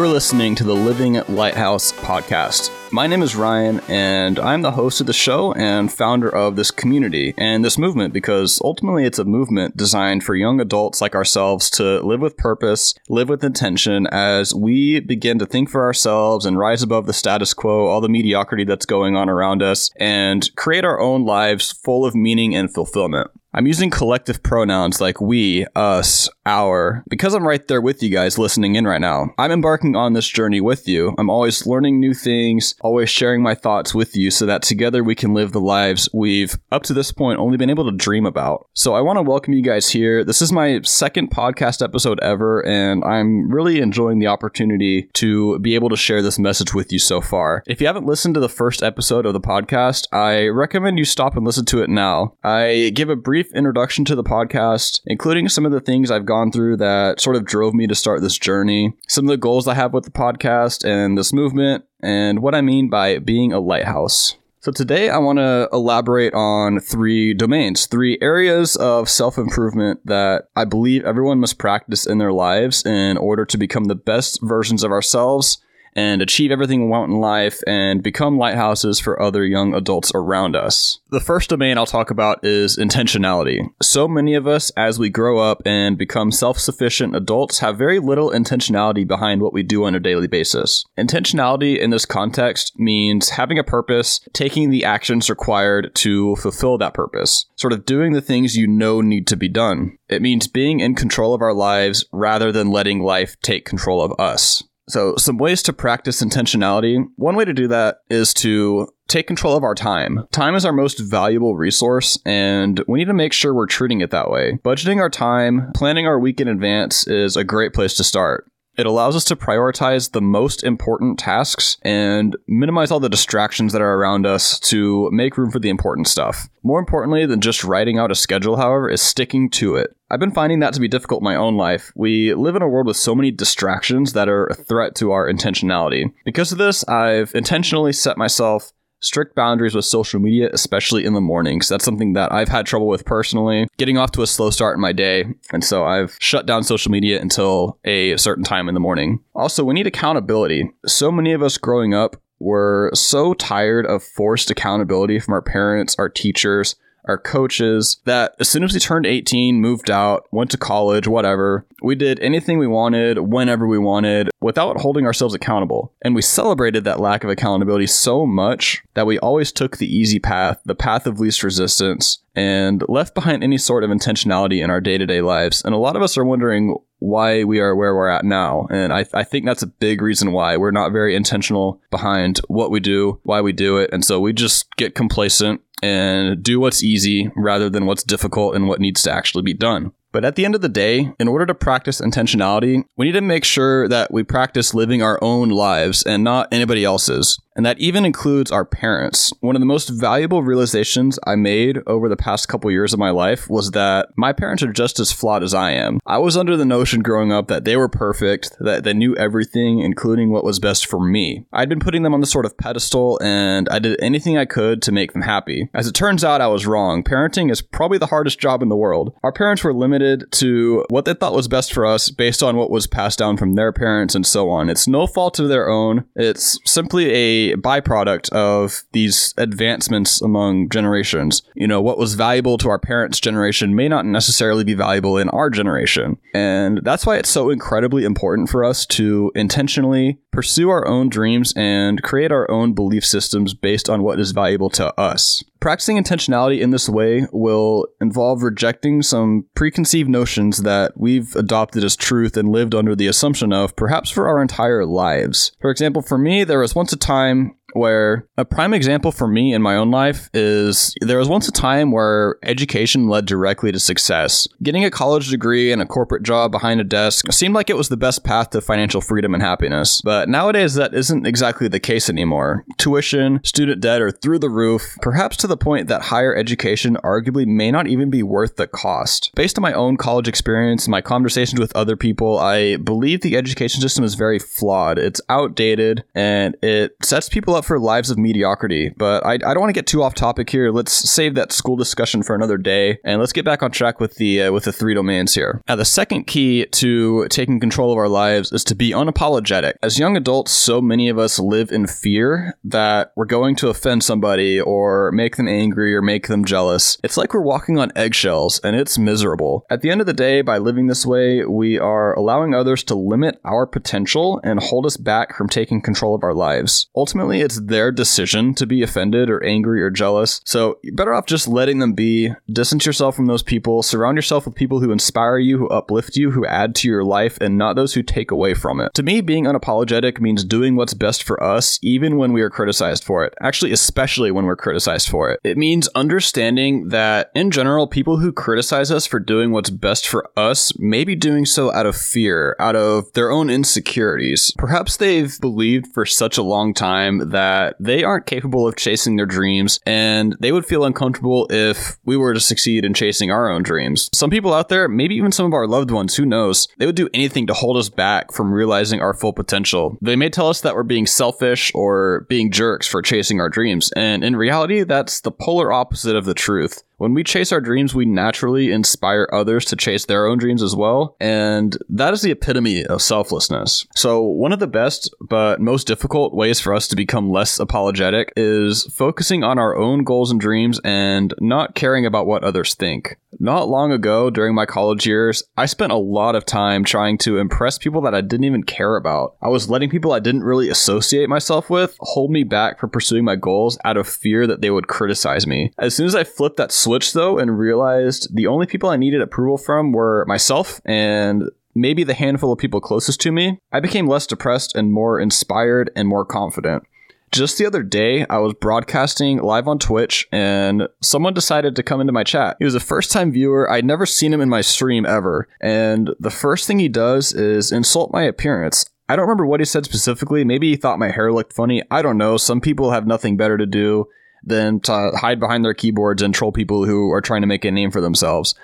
You are listening to the Living Lighthouse podcast. My name is Ryan, and I'm the host of the show and founder of this community and this movement because ultimately it's a movement designed for young adults like ourselves to live with purpose, live with intention as we begin to think for ourselves and rise above the status quo, all the mediocrity that's going on around us, and create our own lives full of meaning and fulfillment. I'm using collective pronouns like we, us, our, because I'm right there with you guys listening in right now. I'm embarking on this journey with you. I'm always learning new things, always sharing my thoughts with you so that together we can live the lives we've, up to this point, only been able to dream about. So I want to welcome you guys here. This is my second podcast episode ever, and I'm really enjoying the opportunity to be able to share this message with you so far. If you haven't listened to the first episode of the podcast, I recommend you stop and listen to it now. I give a brief brief introduction to the podcast, including some of the things I've gone through that sort of drove me to start this journey, some of the goals I have with the podcast and this movement, and what I mean by being a lighthouse. So, today I want to elaborate on three domains, three areas of self improvement that I believe everyone must practice in their lives in order to become the best versions of ourselves and achieve everything we want in life and become lighthouses for other young adults around us. The first domain I'll talk about is intentionality. So many of us, as we grow up and become self sufficient adults, have very little intentionality behind what we do on a daily basis. Intentionality in this context means having a purpose, taking the actions required to fulfill that purpose, sort of doing the things you know need to be done. It means being in control of our lives rather than letting life take control of us. So, some ways to practice intentionality. One way to do that is to take control of our time. Time is our most valuable resource, and we need to make sure we're treating it that way. Budgeting our time, planning our week in advance is a great place to start. It allows us to prioritize the most important tasks and minimize all the distractions that are around us to make room for the important stuff. More importantly than just writing out a schedule, however, is sticking to it. I've been finding that to be difficult in my own life. We live in a world with so many distractions that are a threat to our intentionality. Because of this, I've intentionally set myself strict boundaries with social media, especially in the mornings. That's something that I've had trouble with personally, getting off to a slow start in my day. And so I've shut down social media until a certain time in the morning. Also, we need accountability. So many of us growing up were so tired of forced accountability from our parents, our teachers, our coaches that as soon as we turned 18, moved out, went to college, whatever, we did anything we wanted, whenever we wanted, without holding ourselves accountable. And we celebrated that lack of accountability so much that we always took the easy path, the path of least resistance, and left behind any sort of intentionality in our day to day lives. And a lot of us are wondering why we are where we're at now. And I, I think that's a big reason why we're not very intentional behind what we do, why we do it. And so we just get complacent and do what's easy rather than what's difficult and what needs to actually be done. But at the end of the day, in order to practice intentionality, we need to make sure that we practice living our own lives and not anybody else's and that even includes our parents. One of the most valuable realizations I made over the past couple years of my life was that my parents are just as flawed as I am. I was under the notion growing up that they were perfect, that they knew everything, including what was best for me. I'd been putting them on this sort of pedestal, and I did anything I could to make them happy. As it turns out, I was wrong. Parenting is probably the hardest job in the world. Our parents were limited to what they thought was best for us based on what was passed down from their parents and so on. It's no fault of their own. It's simply a byproduct of these advancements among generations. You know, what was valuable to our parents' generation may not necessarily be valuable in our generation. And that's why it's so incredibly important for us to intentionally pursue our own dreams and create our own belief systems based on what is valuable to us. Practicing intentionality in this way will involve rejecting some preconceived notions that we've adopted as truth and lived under the assumption of, perhaps for our entire lives. For example, for me, there was once a time where a prime example for me in my own life is there was once a time where education led directly to success. Getting a college degree and a corporate job behind a desk seemed like it was the best path to financial freedom and happiness. But nowadays, that isn't exactly the case anymore. Tuition, student debt are through the roof, perhaps to the point that higher education arguably may not even be worth the cost. Based on my own college experience, my conversations with other people, I believe the education system is very flawed. It's outdated and it sets people up up for lives of mediocrity, but I, I don't want to get too off topic here. Let's save that school discussion for another day, and let's get back on track with the uh, with the three domains here. Now, the second key to taking control of our lives is to be unapologetic. As young adults, so many of us live in fear that we're going to offend somebody or make them angry or make them jealous. It's like we're walking on eggshells, and it's miserable. At the end of the day, by living this way, we are allowing others to limit our potential and hold us back from taking control of our lives. Ultimately, their decision to be offended or angry or jealous. So you're better off just letting them be. Distance yourself from those people. Surround yourself with people who inspire you, who uplift you, who add to your life, and not those who take away from it. To me, being unapologetic means doing what's best for us, even when we are criticized for it. Actually, especially when we're criticized for it. It means understanding that, in general, people who criticize us for doing what's best for us may be doing so out of fear, out of their own insecurities. Perhaps they've believed for such a long time that they aren't capable of chasing their dreams, and they would feel uncomfortable if we were to succeed in chasing our own dreams. Some people out there, maybe even some of our loved ones, who knows, they would do anything to hold us back from realizing our full potential. They may tell us that we're being selfish or being jerks for chasing our dreams, and in reality, that's the polar opposite of the truth. When we chase our dreams, we naturally inspire others to chase their own dreams as well. And that is the epitome of selflessness. So, one of the best but most difficult ways for us to become less apologetic is focusing on our own goals and dreams and not caring about what others think. Not long ago, during my college years, I spent a lot of time trying to impress people that I didn't even care about. I was letting people I didn't really associate myself with hold me back from pursuing my goals out of fear that they would criticize me. As soon as I flipped that switch, though, and realized the only people I needed approval from were myself and maybe the handful of people closest to me, I became less depressed and more inspired and more confident. Just the other day, I was broadcasting live on Twitch and someone decided to come into my chat. He was a first time viewer. I'd never seen him in my stream ever. And the first thing he does is insult my appearance. I don't remember what he said specifically. Maybe he thought my hair looked funny. I don't know. Some people have nothing better to do than to hide behind their keyboards and troll people who are trying to make a name for themselves.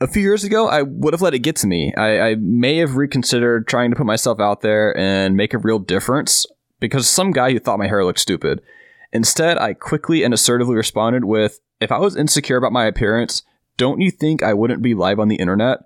A few years ago, I would have let it get to me. I, I may have reconsidered trying to put myself out there and make a real difference because some guy who thought my hair looked stupid. Instead, I quickly and assertively responded with, If I was insecure about my appearance, don't you think I wouldn't be live on the internet?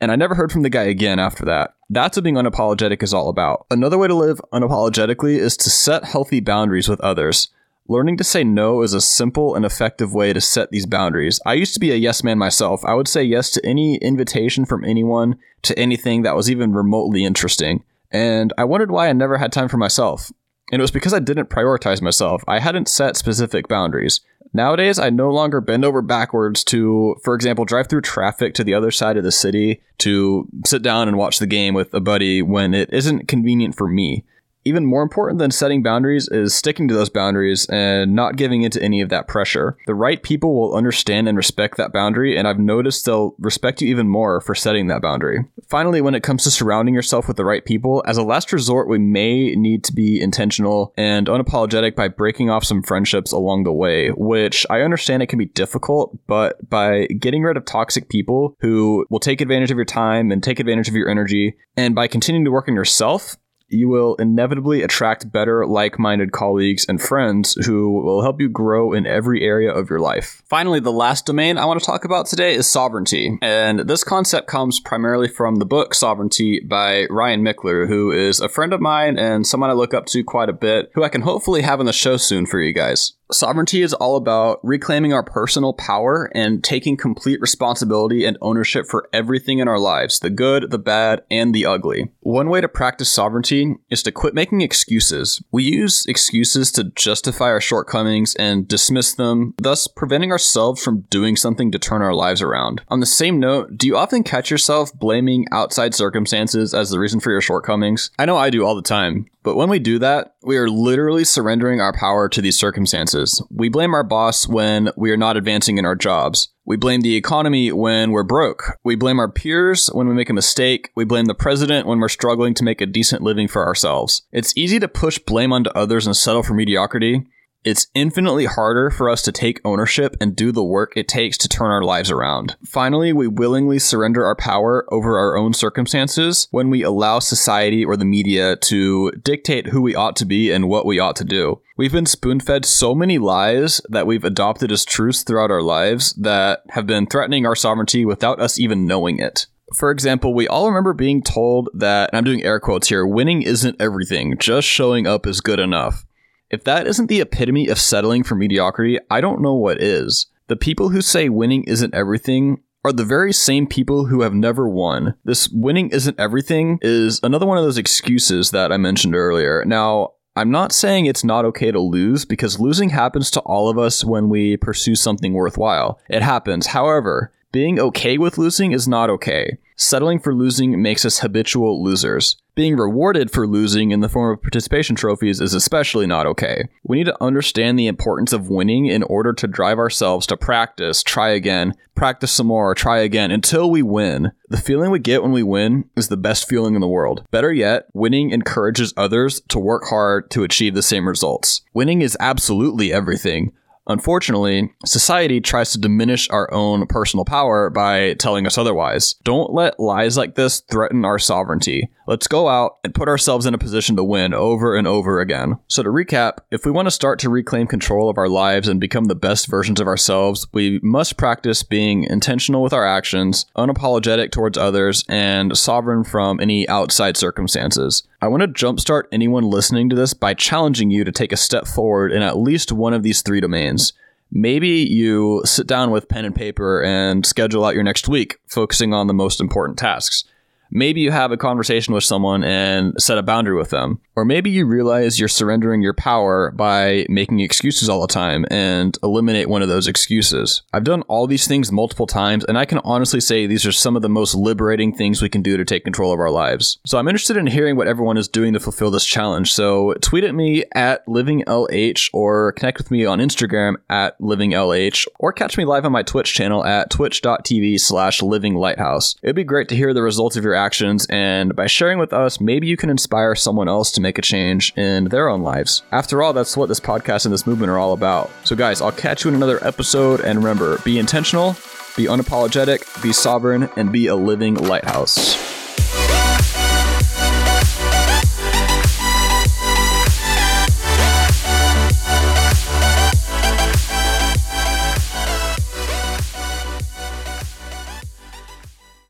And I never heard from the guy again after that. That's what being unapologetic is all about. Another way to live unapologetically is to set healthy boundaries with others. Learning to say no is a simple and effective way to set these boundaries. I used to be a yes man myself. I would say yes to any invitation from anyone to anything that was even remotely interesting. And I wondered why I never had time for myself. And it was because I didn't prioritize myself. I hadn't set specific boundaries. Nowadays, I no longer bend over backwards to, for example, drive through traffic to the other side of the city to sit down and watch the game with a buddy when it isn't convenient for me even more important than setting boundaries is sticking to those boundaries and not giving into any of that pressure. The right people will understand and respect that boundary, and I've noticed they'll respect you even more for setting that boundary. Finally, when it comes to surrounding yourself with the right people, as a last resort, we may need to be intentional and unapologetic by breaking off some friendships along the way, which I understand it can be difficult, but by getting rid of toxic people who will take advantage of your time and take advantage of your energy, and by continuing to work on yourself, you will inevitably attract better, like minded colleagues and friends who will help you grow in every area of your life. Finally, the last domain I want to talk about today is sovereignty. And this concept comes primarily from the book Sovereignty by Ryan Michler, who is a friend of mine and someone I look up to quite a bit, who I can hopefully have on the show soon for you guys. Sovereignty is all about reclaiming our personal power and taking complete responsibility and ownership for everything in our lives the good, the bad, and the ugly. One way to practice sovereignty is to quit making excuses. We use excuses to justify our shortcomings and dismiss them, thus preventing ourselves from doing something to turn our lives around. On the same note, do you often catch yourself blaming outside circumstances as the reason for your shortcomings? I know I do all the time. But when we do that, we are literally surrendering our power to these circumstances. We blame our boss when we are not advancing in our jobs. We blame the economy when we're broke. We blame our peers when we make a mistake. We blame the president when we're struggling to make a decent living for ourselves. It's easy to push blame onto others and settle for mediocrity. It's infinitely harder for us to take ownership and do the work it takes to turn our lives around. Finally, we willingly surrender our power over our own circumstances when we allow society or the media to dictate who we ought to be and what we ought to do. We've been spoon fed so many lies that we've adopted as truths throughout our lives that have been threatening our sovereignty without us even knowing it. For example, we all remember being told that, and I'm doing air quotes here, winning isn't everything, just showing up is good enough. If that isn't the epitome of settling for mediocrity, I don't know what is. The people who say winning isn't everything are the very same people who have never won. This winning isn't everything is another one of those excuses that I mentioned earlier. Now, I'm not saying it's not okay to lose because losing happens to all of us when we pursue something worthwhile. It happens. However, being okay with losing is not okay. Settling for losing makes us habitual losers. Being rewarded for losing in the form of participation trophies is especially not okay. We need to understand the importance of winning in order to drive ourselves to practice, try again, practice some more, try again until we win. The feeling we get when we win is the best feeling in the world. Better yet, winning encourages others to work hard to achieve the same results. Winning is absolutely everything. Unfortunately, society tries to diminish our own personal power by telling us otherwise. Don't let lies like this threaten our sovereignty. Let's go out and put ourselves in a position to win over and over again. So, to recap, if we want to start to reclaim control of our lives and become the best versions of ourselves, we must practice being intentional with our actions, unapologetic towards others, and sovereign from any outside circumstances. I want to jumpstart anyone listening to this by challenging you to take a step forward in at least one of these three domains. Maybe you sit down with pen and paper and schedule out your next week, focusing on the most important tasks. Maybe you have a conversation with someone and set a boundary with them. Or maybe you realize you're surrendering your power by making excuses all the time and eliminate one of those excuses. I've done all these things multiple times, and I can honestly say these are some of the most liberating things we can do to take control of our lives. So I'm interested in hearing what everyone is doing to fulfill this challenge. So tweet at me at livinglh or connect with me on Instagram at livinglh or catch me live on my Twitch channel at twitch.tv slash livinglighthouse. It'd be great to hear the results of your actions, and by sharing with us, maybe you can inspire someone else to make a change in their own lives. After all, that's what this podcast and this movement are all about. So, guys, I'll catch you in another episode, and remember be intentional, be unapologetic, be sovereign, and be a living lighthouse.